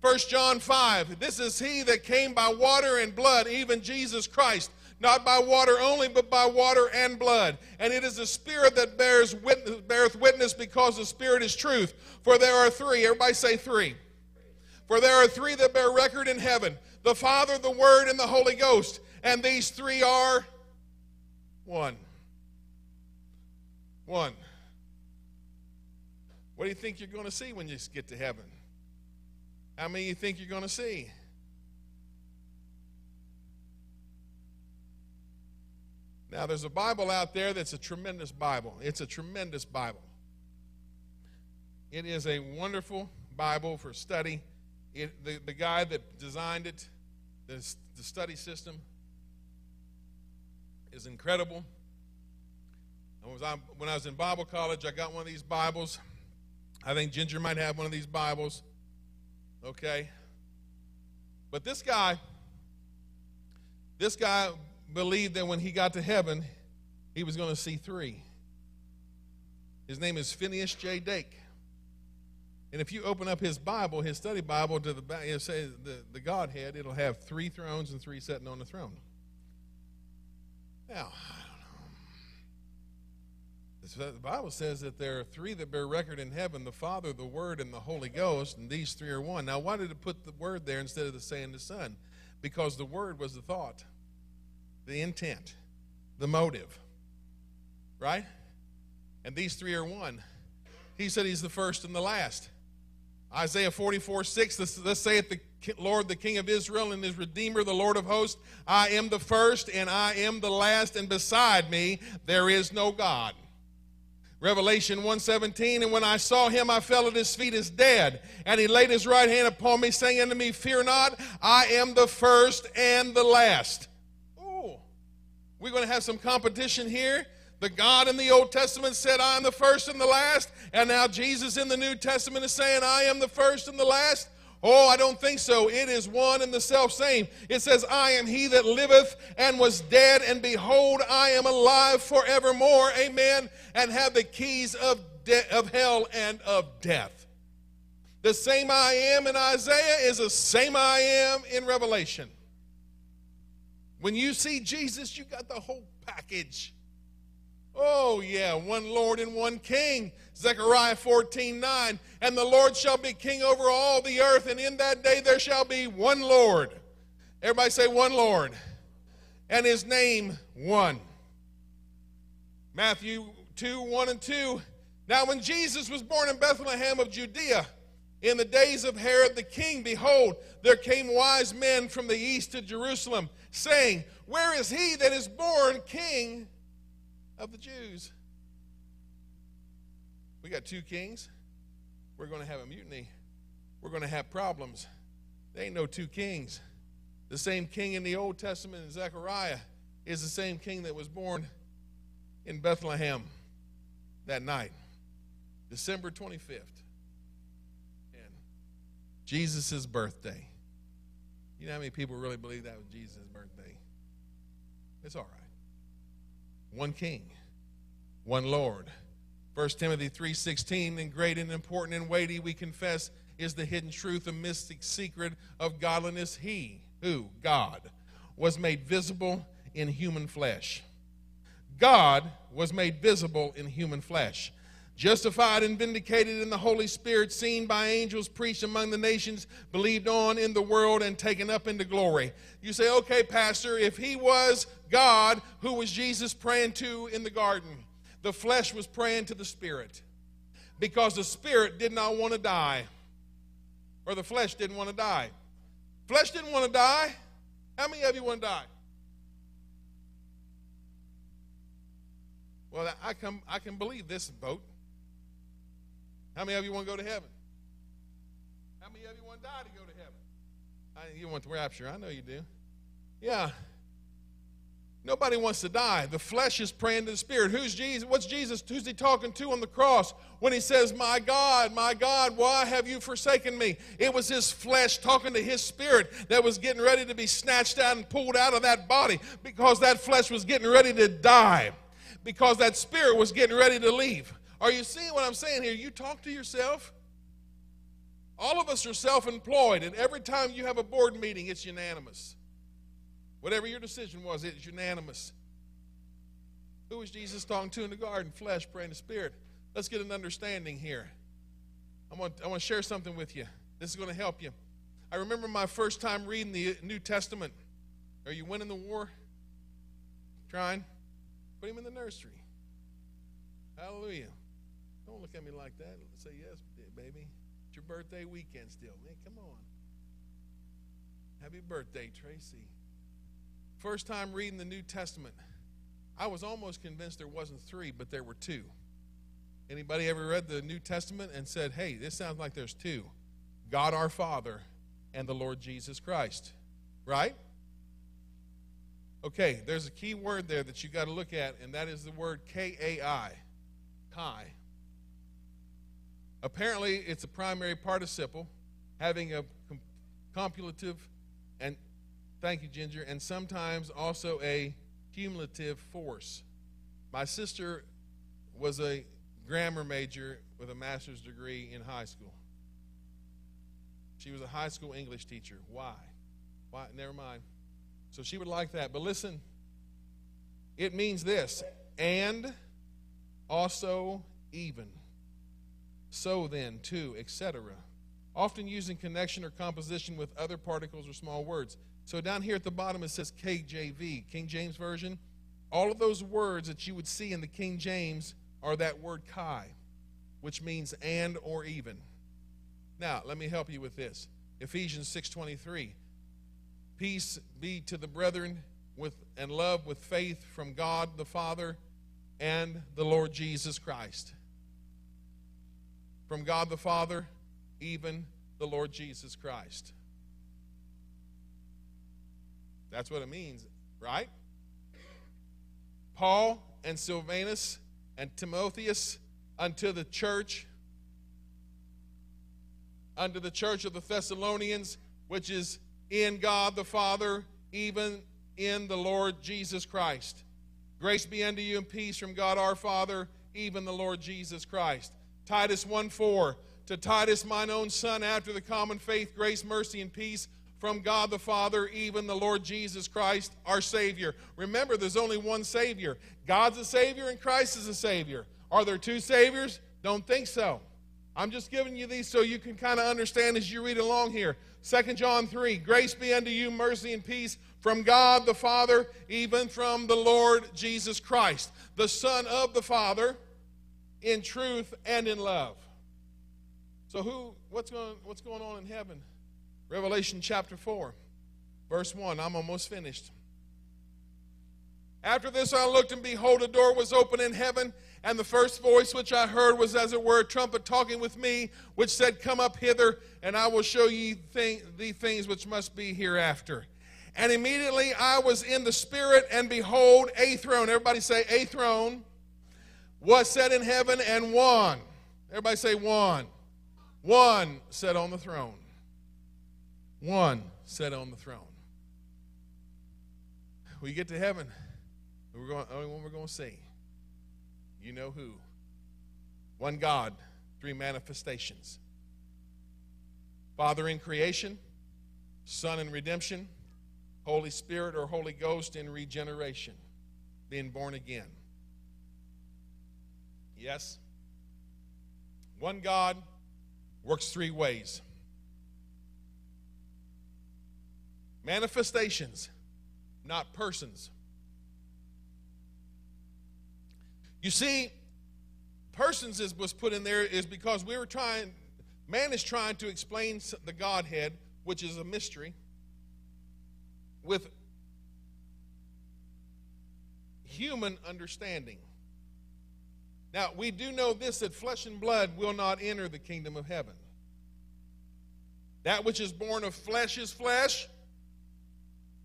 1 John 5. This is he that came by water and blood, even Jesus Christ. Not by water only, but by water and blood. And it is the Spirit that bears witness, beareth witness because the Spirit is truth. For there are three. Everybody say three for there are three that bear record in heaven the Father, the Word, and the Holy Ghost. And these three are one. One. What do you think you're going to see when you get to heaven? How many you think you're going to see? Now, there's a Bible out there that's a tremendous Bible. It's a tremendous Bible. It is a wonderful Bible for study. It, the, the guy that designed it, the, the study system, is incredible. I, when I was in Bible college, I got one of these Bibles. I think Ginger might have one of these Bibles. Okay. But this guy, this guy believed that when he got to heaven, he was going to see three. His name is Phineas J. Dake. And if you open up his Bible, his study Bible, to the back, the, the Godhead, it'll have three thrones and three sitting on the throne. Now, the Bible says that there are three that bear record in heaven the Father, the Word, and the Holy Ghost, and these three are one. Now, why did it put the Word there instead of the saying the Son? Because the Word was the thought, the intent, the motive, right? And these three are one. He said he's the first and the last. Isaiah 44 6, thus saith the Lord, the King of Israel, and his Redeemer, the Lord of hosts I am the first, and I am the last, and beside me there is no God. Revelation 1:17 and when I saw him I fell at his feet as dead and he laid his right hand upon me saying unto me fear not I am the first and the last. Oh. We're going to have some competition here. The God in the Old Testament said I am the first and the last and now Jesus in the New Testament is saying I am the first and the last. Oh, I don't think so. It is one and the self same. It says, I am he that liveth and was dead, and behold, I am alive forevermore. Amen. And have the keys of, de- of hell and of death. The same I am in Isaiah is the same I am in Revelation. When you see Jesus, you got the whole package. Oh, yeah, one Lord and one King. Zechariah 14 9. And the Lord shall be king over all the earth, and in that day there shall be one Lord. Everybody say, one Lord. And his name, one. Matthew 2 1 and 2. Now, when Jesus was born in Bethlehem of Judea, in the days of Herod the king, behold, there came wise men from the east to Jerusalem, saying, Where is he that is born king of the Jews. We got two kings. We're going to have a mutiny. We're going to have problems. There ain't no two kings. The same king in the Old Testament in Zechariah is the same king that was born in Bethlehem that night, December 25th. And Jesus' birthday. You know how many people really believe that was Jesus' birthday? It's all right one king, one Lord. 1 Timothy 3:16 and great and important and weighty we confess is the hidden truth a mystic secret of godliness he who God was made visible in human flesh. God was made visible in human flesh justified and vindicated in the Holy Spirit, seen by angels, preached among the nations, believed on in the world, and taken up into glory. You say, okay, Pastor, if he was God, who was Jesus praying to in the garden? The flesh was praying to the Spirit because the Spirit did not want to die, or the flesh didn't want to die. Flesh didn't want to die. How many of you want to die? Well, I can, I can believe this boat. How many of you want to go to heaven? How many of you want to die to go to heaven? I, you want the rapture. I know you do. Yeah. Nobody wants to die. The flesh is praying to the spirit. Who's Jesus? What's Jesus? Who's he talking to on the cross when he says, My God, my God, why have you forsaken me? It was his flesh talking to his spirit that was getting ready to be snatched out and pulled out of that body because that flesh was getting ready to die, because that spirit was getting ready to leave. Are you seeing what I'm saying here? You talk to yourself. All of us are self employed, and every time you have a board meeting, it's unanimous. Whatever your decision was, it's unanimous. Who was Jesus talking to in the garden? Flesh, praying the spirit. Let's get an understanding here. I want, I want to share something with you. This is going to help you. I remember my first time reading the New Testament. Are you winning the war? Trying? Put him in the nursery. Hallelujah. Don't look at me like that. Say yes, baby. It's your birthday weekend still. Man, come on. Happy birthday, Tracy. First time reading the New Testament, I was almost convinced there wasn't three, but there were two. Anybody ever read the New Testament and said, hey, this sounds like there's two God our Father and the Lord Jesus Christ? Right? Okay, there's a key word there that you got to look at, and that is the word K A I. Kai. Apparently, it's a primary participle having a com- compulative and, thank you, Ginger, and sometimes also a cumulative force. My sister was a grammar major with a master's degree in high school. She was a high school English teacher. Why? Why? Never mind. So she would like that. But listen, it means this and also even. So then, too, etc. Often used in connection or composition with other particles or small words. So down here at the bottom it says KJV, King James Version. All of those words that you would see in the King James are that word kai, which means and or even. Now, let me help you with this. Ephesians 6:23. Peace be to the brethren with and love with faith from God the Father and the Lord Jesus Christ. From God the Father, even the Lord Jesus Christ. That's what it means, right? Paul and Silvanus and Timotheus unto the church, unto the church of the Thessalonians, which is in God the Father, even in the Lord Jesus Christ. Grace be unto you and peace from God our Father, even the Lord Jesus Christ. Titus 1 4. To Titus, mine own son, after the common faith, grace, mercy, and peace from God the Father, even the Lord Jesus Christ, our Savior. Remember, there's only one Savior. God's a Savior and Christ is a Savior. Are there two Saviors? Don't think so. I'm just giving you these so you can kind of understand as you read along here. 2 John 3 Grace be unto you, mercy and peace from God the Father, even from the Lord Jesus Christ, the Son of the Father, in truth and in love. So who what's going what's going on in heaven? Revelation chapter 4, verse 1. I'm almost finished. After this I looked, and behold, a door was open in heaven, and the first voice which I heard was as it were a trumpet talking with me, which said, Come up hither, and I will show ye thing, the things which must be hereafter. And immediately I was in the Spirit, and behold, a throne. Everybody say, a throne was set in heaven, and one. Everybody say, one. One sat on the throne. One sat on the throne. We get to heaven, we're going, only one we're going to see. You know who? One God, three manifestations Father in creation, Son in redemption, Holy Spirit or Holy Ghost in regeneration, being born again. Yes? One God works three ways. Manifestations, not persons. You see, persons is, was put in there is because we were trying, man is trying to explain the Godhead, which is a mystery, with human understanding. Now, we do know this that flesh and blood will not enter the kingdom of heaven. That which is born of flesh is flesh,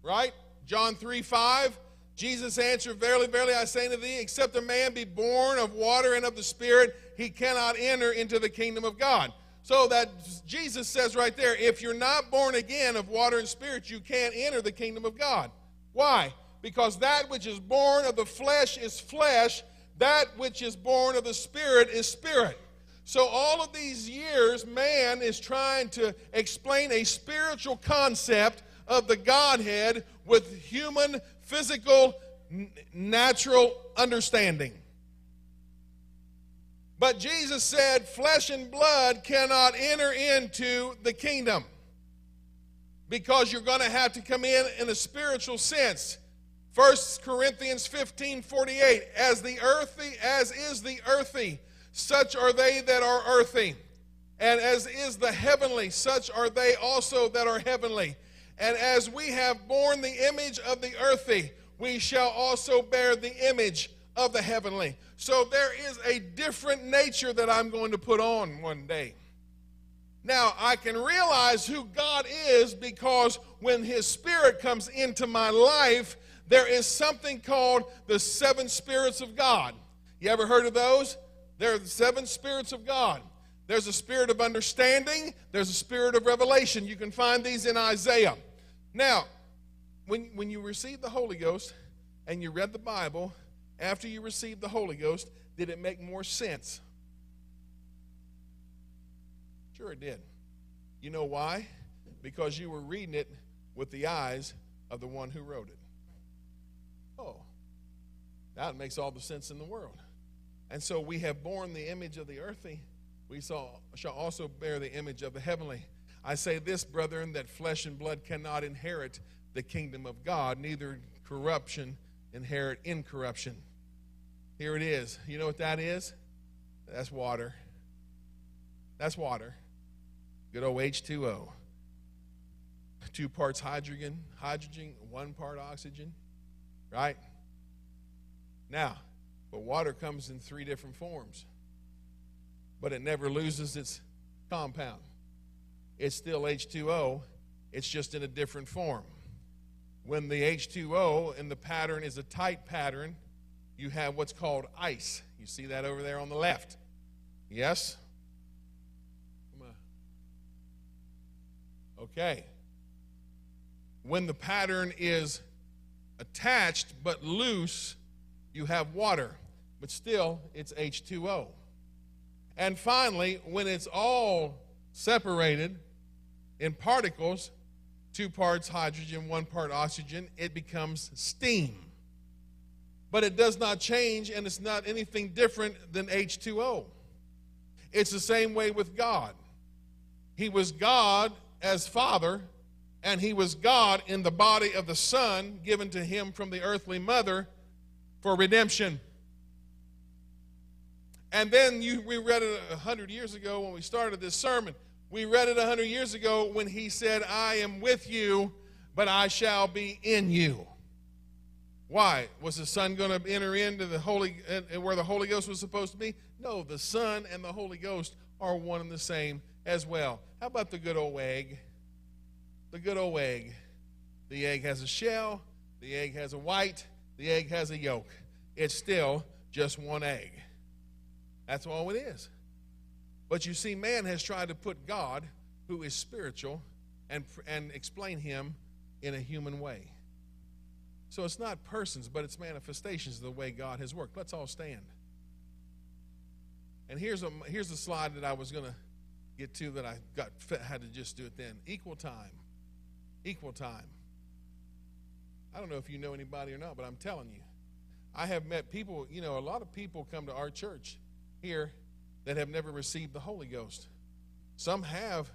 right? John 3 5. Jesus answered, Verily, verily, I say unto thee, except a man be born of water and of the Spirit, he cannot enter into the kingdom of God. So that Jesus says right there, if you're not born again of water and spirit, you can't enter the kingdom of God. Why? Because that which is born of the flesh is flesh, that which is born of the spirit is spirit. So, all of these years, man is trying to explain a spiritual concept of the Godhead with human, physical, n- natural understanding. But Jesus said, flesh and blood cannot enter into the kingdom because you're going to have to come in in a spiritual sense. 1 Corinthians 15 48, as the earthy, as is the earthy, such are they that are earthy. And as is the heavenly, such are they also that are heavenly. And as we have borne the image of the earthy, we shall also bear the image of the heavenly. So there is a different nature that I'm going to put on one day. Now, I can realize who God is because when His Spirit comes into my life, there is something called the seven spirits of God. You ever heard of those? There are the seven spirits of God. There's a spirit of understanding, there's a spirit of revelation. You can find these in Isaiah. Now, when, when you received the Holy Ghost and you read the Bible, after you received the Holy Ghost, did it make more sense? Sure, it did. You know why? Because you were reading it with the eyes of the one who wrote it. That makes all the sense in the world. And so we have borne the image of the earthly, we shall also bear the image of the heavenly. I say this, brethren, that flesh and blood cannot inherit the kingdom of God, neither corruption inherit incorruption. Here it is. You know what that is? That's water. That's water. Good old H2O. Two parts hydrogen, hydrogen, one part oxygen, right? Now, but water comes in three different forms, but it never loses its compound. It's still H2O, it's just in a different form. When the H2O and the pattern is a tight pattern, you have what's called ice. You see that over there on the left. Yes? Okay. When the pattern is attached but loose, you have water, but still it's H2O. And finally, when it's all separated in particles, two parts hydrogen, one part oxygen, it becomes steam. But it does not change, and it's not anything different than H2O. It's the same way with God. He was God as Father, and he was God in the body of the Son given to him from the earthly mother for redemption. And then you, we read it a hundred years ago when we started this sermon. We read it a hundred years ago when he said, I am with you, but I shall be in you. Why? Was the Son going to enter into the Holy, uh, where the Holy Ghost was supposed to be? No, the Son and the Holy Ghost are one and the same as well. How about the good old egg? The good old egg. The egg has a shell, the egg has a white, the egg has a yolk. It's still just one egg. That's all it is. But you see, man has tried to put God, who is spiritual, and, and explain him in a human way. So it's not persons, but it's manifestations of the way God has worked. Let's all stand. And here's a here's a slide that I was going to get to that I got had to just do it then. Equal time. Equal time. I don't know if you know anybody or not, but I'm telling you. I have met people, you know, a lot of people come to our church here that have never received the Holy Ghost. Some have,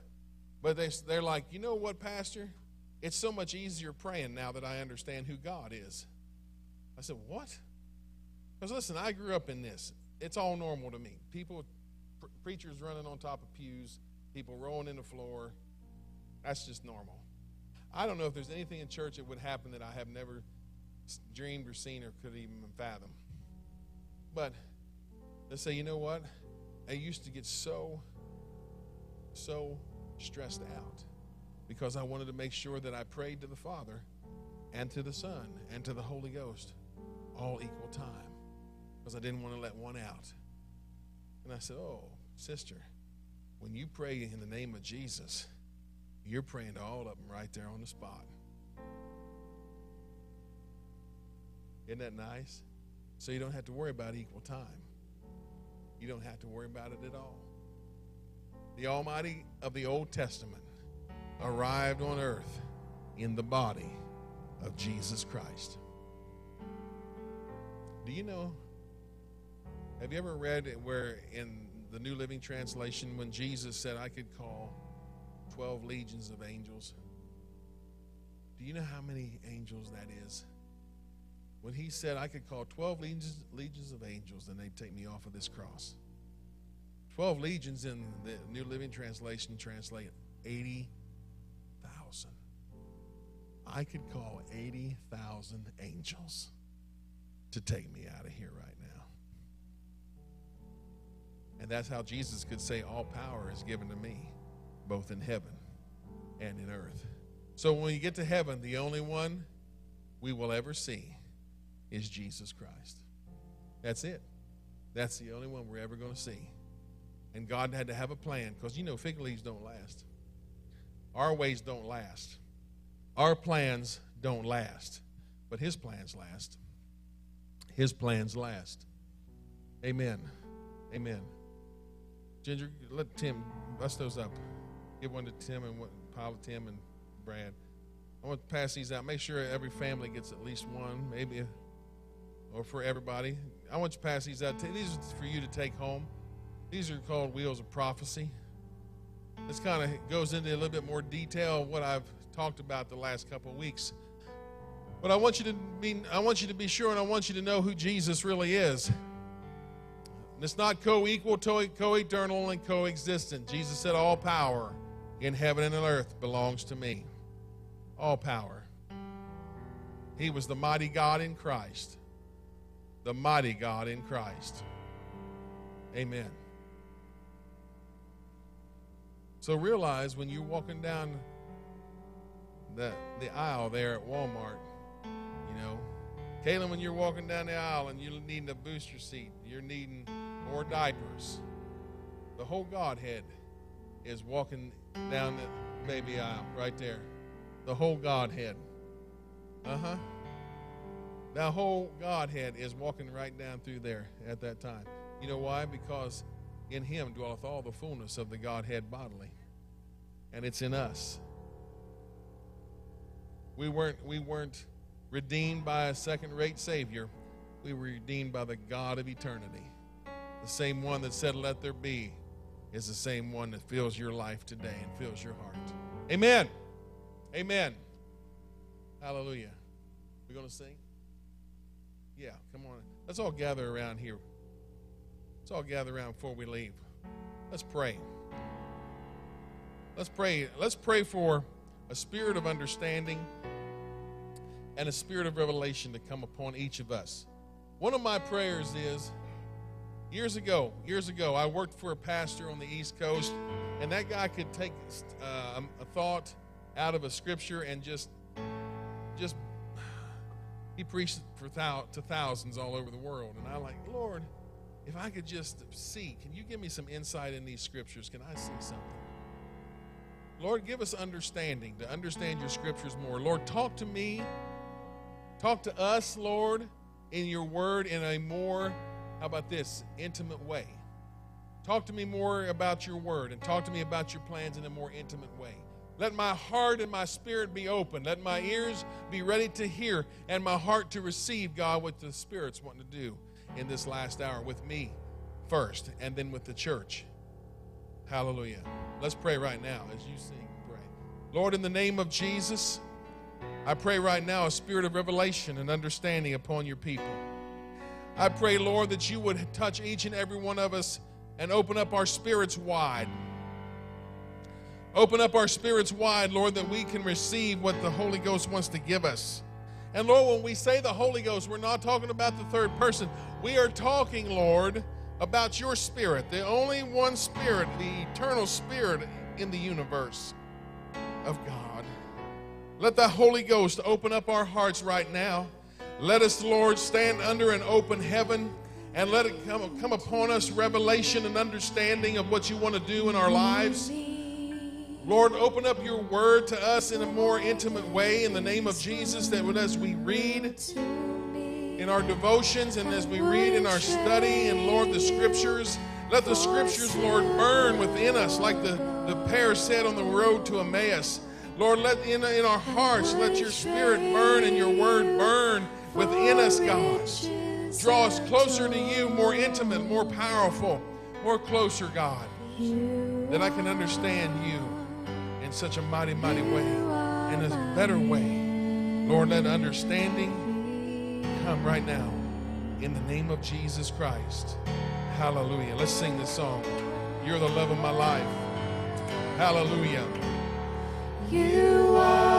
but they, they're like, you know what, Pastor? It's so much easier praying now that I understand who God is. I said, what? Because listen, I grew up in this. It's all normal to me. People preachers running on top of pews, people rolling in the floor. That's just normal. I don't know if there's anything in church that would happen that I have never dreamed or seen or could even fathom. But let's say, you know what? I used to get so, so stressed out because I wanted to make sure that I prayed to the Father and to the Son and to the Holy Ghost all equal time because I didn't want to let one out. And I said, Oh, sister, when you pray in the name of Jesus, you're praying to all of them right there on the spot. Isn't that nice? So you don't have to worry about equal time. You don't have to worry about it at all. The Almighty of the Old Testament arrived on earth in the body of Jesus Christ. Do you know have you ever read where in the New Living Translation when Jesus said, I could call 12 legions of angels? Do you know how many angels that is? When he said, I could call 12 legions, legions of angels and they'd take me off of this cross. 12 legions in the New Living Translation translate 80,000. I could call 80,000 angels to take me out of here right now. and that's how Jesus could say, All power is given to me, both in heaven and in earth. So when you get to heaven, the only one we will ever see is Jesus Christ. That's it. That's the only one we're ever going to see. And God had to have a plan because you know fig leaves don't last. Our ways don't last. Our plans don't last. But His plans last. His plans last. Amen. Amen. Ginger, let Tim bust those up. Give one to Tim and one pile Tim and Brad. I want to pass these out. Make sure every family gets at least one, maybe, or for everybody. I want you to pass these out. These are for you to take home. These are called Wheels of Prophecy. This kind of goes into a little bit more detail what I've talked about the last couple of weeks. But I want you to be I want you to be sure and I want you to know who Jesus really is. And it's not co-equal, co-eternal, and co-existent. Jesus said, All power in heaven and on earth belongs to me. All power. He was the mighty God in Christ. The mighty God in Christ. Amen. So realize when you're walking down the, the aisle there at Walmart, you know, Kaylin, when you're walking down the aisle and you're needing a booster seat, you're needing more diapers, the whole Godhead is walking down the baby aisle right there. The whole Godhead. Uh huh. That whole Godhead is walking right down through there at that time. You know why? Because in him dwelleth all the fullness of the Godhead bodily. And it's in us. We weren't, we weren't redeemed by a second rate Savior. We were redeemed by the God of eternity. The same one that said, Let there be, is the same one that fills your life today and fills your heart. Amen. Amen. Hallelujah. We're going to sing? Yeah, come on. Let's all gather around here. Let's all gather around before we leave. Let's pray. Let's pray. Let's pray for a spirit of understanding and a spirit of revelation to come upon each of us. One of my prayers is years ago, years ago, I worked for a pastor on the East Coast, and that guy could take uh, a thought out of a scripture and just, just, he preached for thou- to thousands all over the world. And I like, Lord, if I could just see, can you give me some insight in these scriptures? Can I see something? Lord, give us understanding to understand your scriptures more. Lord, talk to me. Talk to us, Lord, in your word in a more, how about this, intimate way. Talk to me more about your word and talk to me about your plans in a more intimate way. Let my heart and my spirit be open. Let my ears be ready to hear and my heart to receive, God, what the Spirit's wanting to do in this last hour with me first and then with the church. Hallelujah. Let's pray right now as you sing. Pray. Lord, in the name of Jesus, I pray right now a spirit of revelation and understanding upon your people. I pray, Lord, that you would touch each and every one of us and open up our spirits wide Open up our spirits wide, Lord, that we can receive what the Holy Ghost wants to give us. And Lord, when we say the Holy Ghost, we're not talking about the third person. We are talking, Lord, about your spirit, the only one spirit, the eternal spirit in the universe of God. Let the Holy Ghost open up our hearts right now. Let us, Lord, stand under an open heaven and let it come, come upon us revelation and understanding of what you want to do in our lives. Lord, open up your word to us in a more intimate way in the name of Jesus, that as we read in our devotions and as we read in our study, and Lord, the scriptures, let the scriptures, Lord, burn within us like the, the pair said on the road to Emmaus. Lord, let in, in our hearts, let your spirit burn and your word burn God. Draw us closer to you, more intimate, more powerful, more closer, God, that I can understand you in such a mighty, mighty way, in a better way. Lord, let understanding come right now in the name of Jesus Christ. Hallelujah. Let's sing this song. You're the love of my life. Hallelujah. You are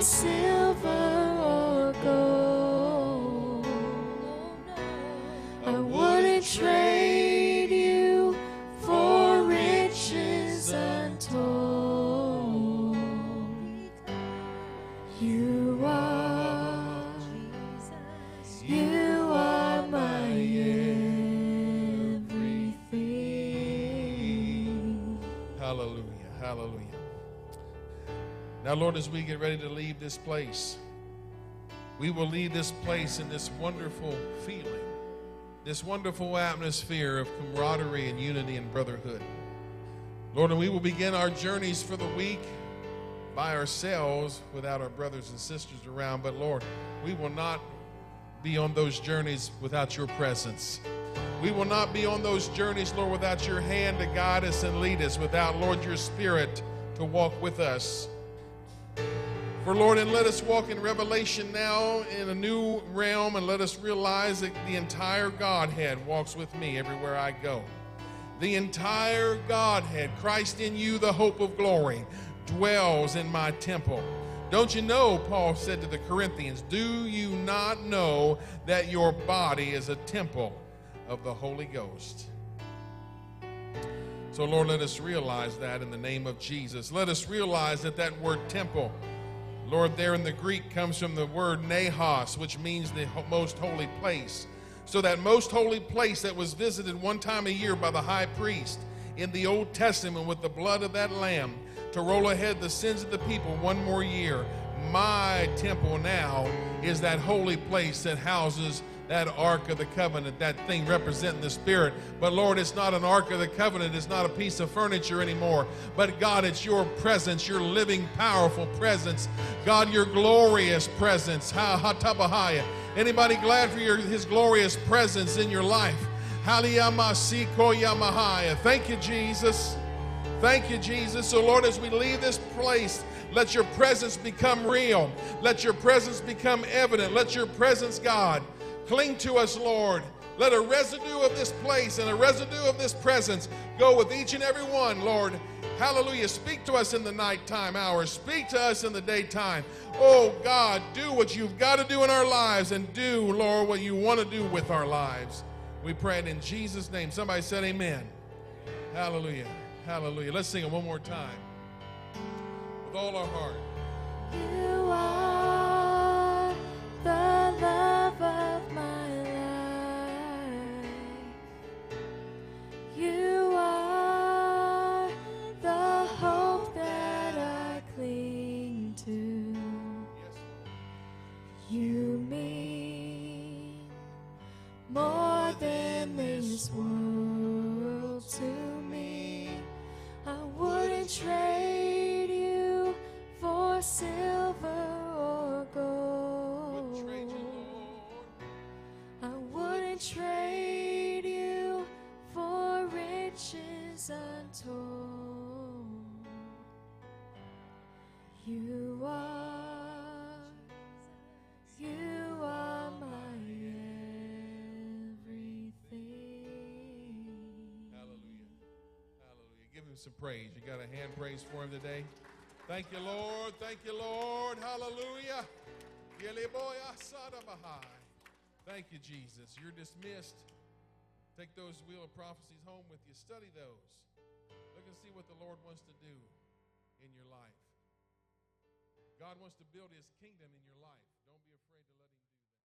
for Now, Lord, as we get ready to leave this place, we will leave this place in this wonderful feeling, this wonderful atmosphere of camaraderie and unity and brotherhood. Lord, and we will begin our journeys for the week by ourselves without our brothers and sisters around. But Lord, we will not be on those journeys without your presence. We will not be on those journeys, Lord, without your hand to guide us and lead us, without, Lord, your spirit to walk with us. Lord, and let us walk in revelation now in a new realm, and let us realize that the entire Godhead walks with me everywhere I go. The entire Godhead, Christ in you, the hope of glory, dwells in my temple. Don't you know, Paul said to the Corinthians, do you not know that your body is a temple of the Holy Ghost? So, Lord, let us realize that in the name of Jesus. Let us realize that that word temple, Lord, there in the Greek comes from the word naos, which means the most holy place. So, that most holy place that was visited one time a year by the high priest in the Old Testament with the blood of that lamb to roll ahead the sins of the people one more year. My temple now is that holy place that houses that Ark of the Covenant, that thing representing the Spirit. But Lord, it's not an Ark of the Covenant, it's not a piece of furniture anymore. But God, it's your presence, your living, powerful presence. God, your glorious presence. Ha ha. Anybody glad for your his glorious presence in your life? Thank you, Jesus. Thank you, Jesus. So, Lord, as we leave this place, let your presence become real. Let your presence become evident. Let your presence, God, cling to us, Lord. Let a residue of this place and a residue of this presence go with each and every one, Lord. Hallelujah. Speak to us in the nighttime hours. Speak to us in the daytime. Oh, God, do what you've got to do in our lives and do, Lord, what you want to do with our lives. We pray it in Jesus' name. Somebody said, Amen. Hallelujah. Hallelujah. Let's sing it one more time with all our heart. You are the love more than this world to me. I wouldn't trade you for silver or gold. Trade you, Lord. I wouldn't trade you for riches untold. You are, some praise. You got a hand praise for him today? Thank you, Lord. Thank you, Lord. Hallelujah. Thank you, Jesus. You're dismissed. Take those wheel of prophecies home with you. Study those. Look and see what the Lord wants to do in your life. God wants to build his kingdom in your life.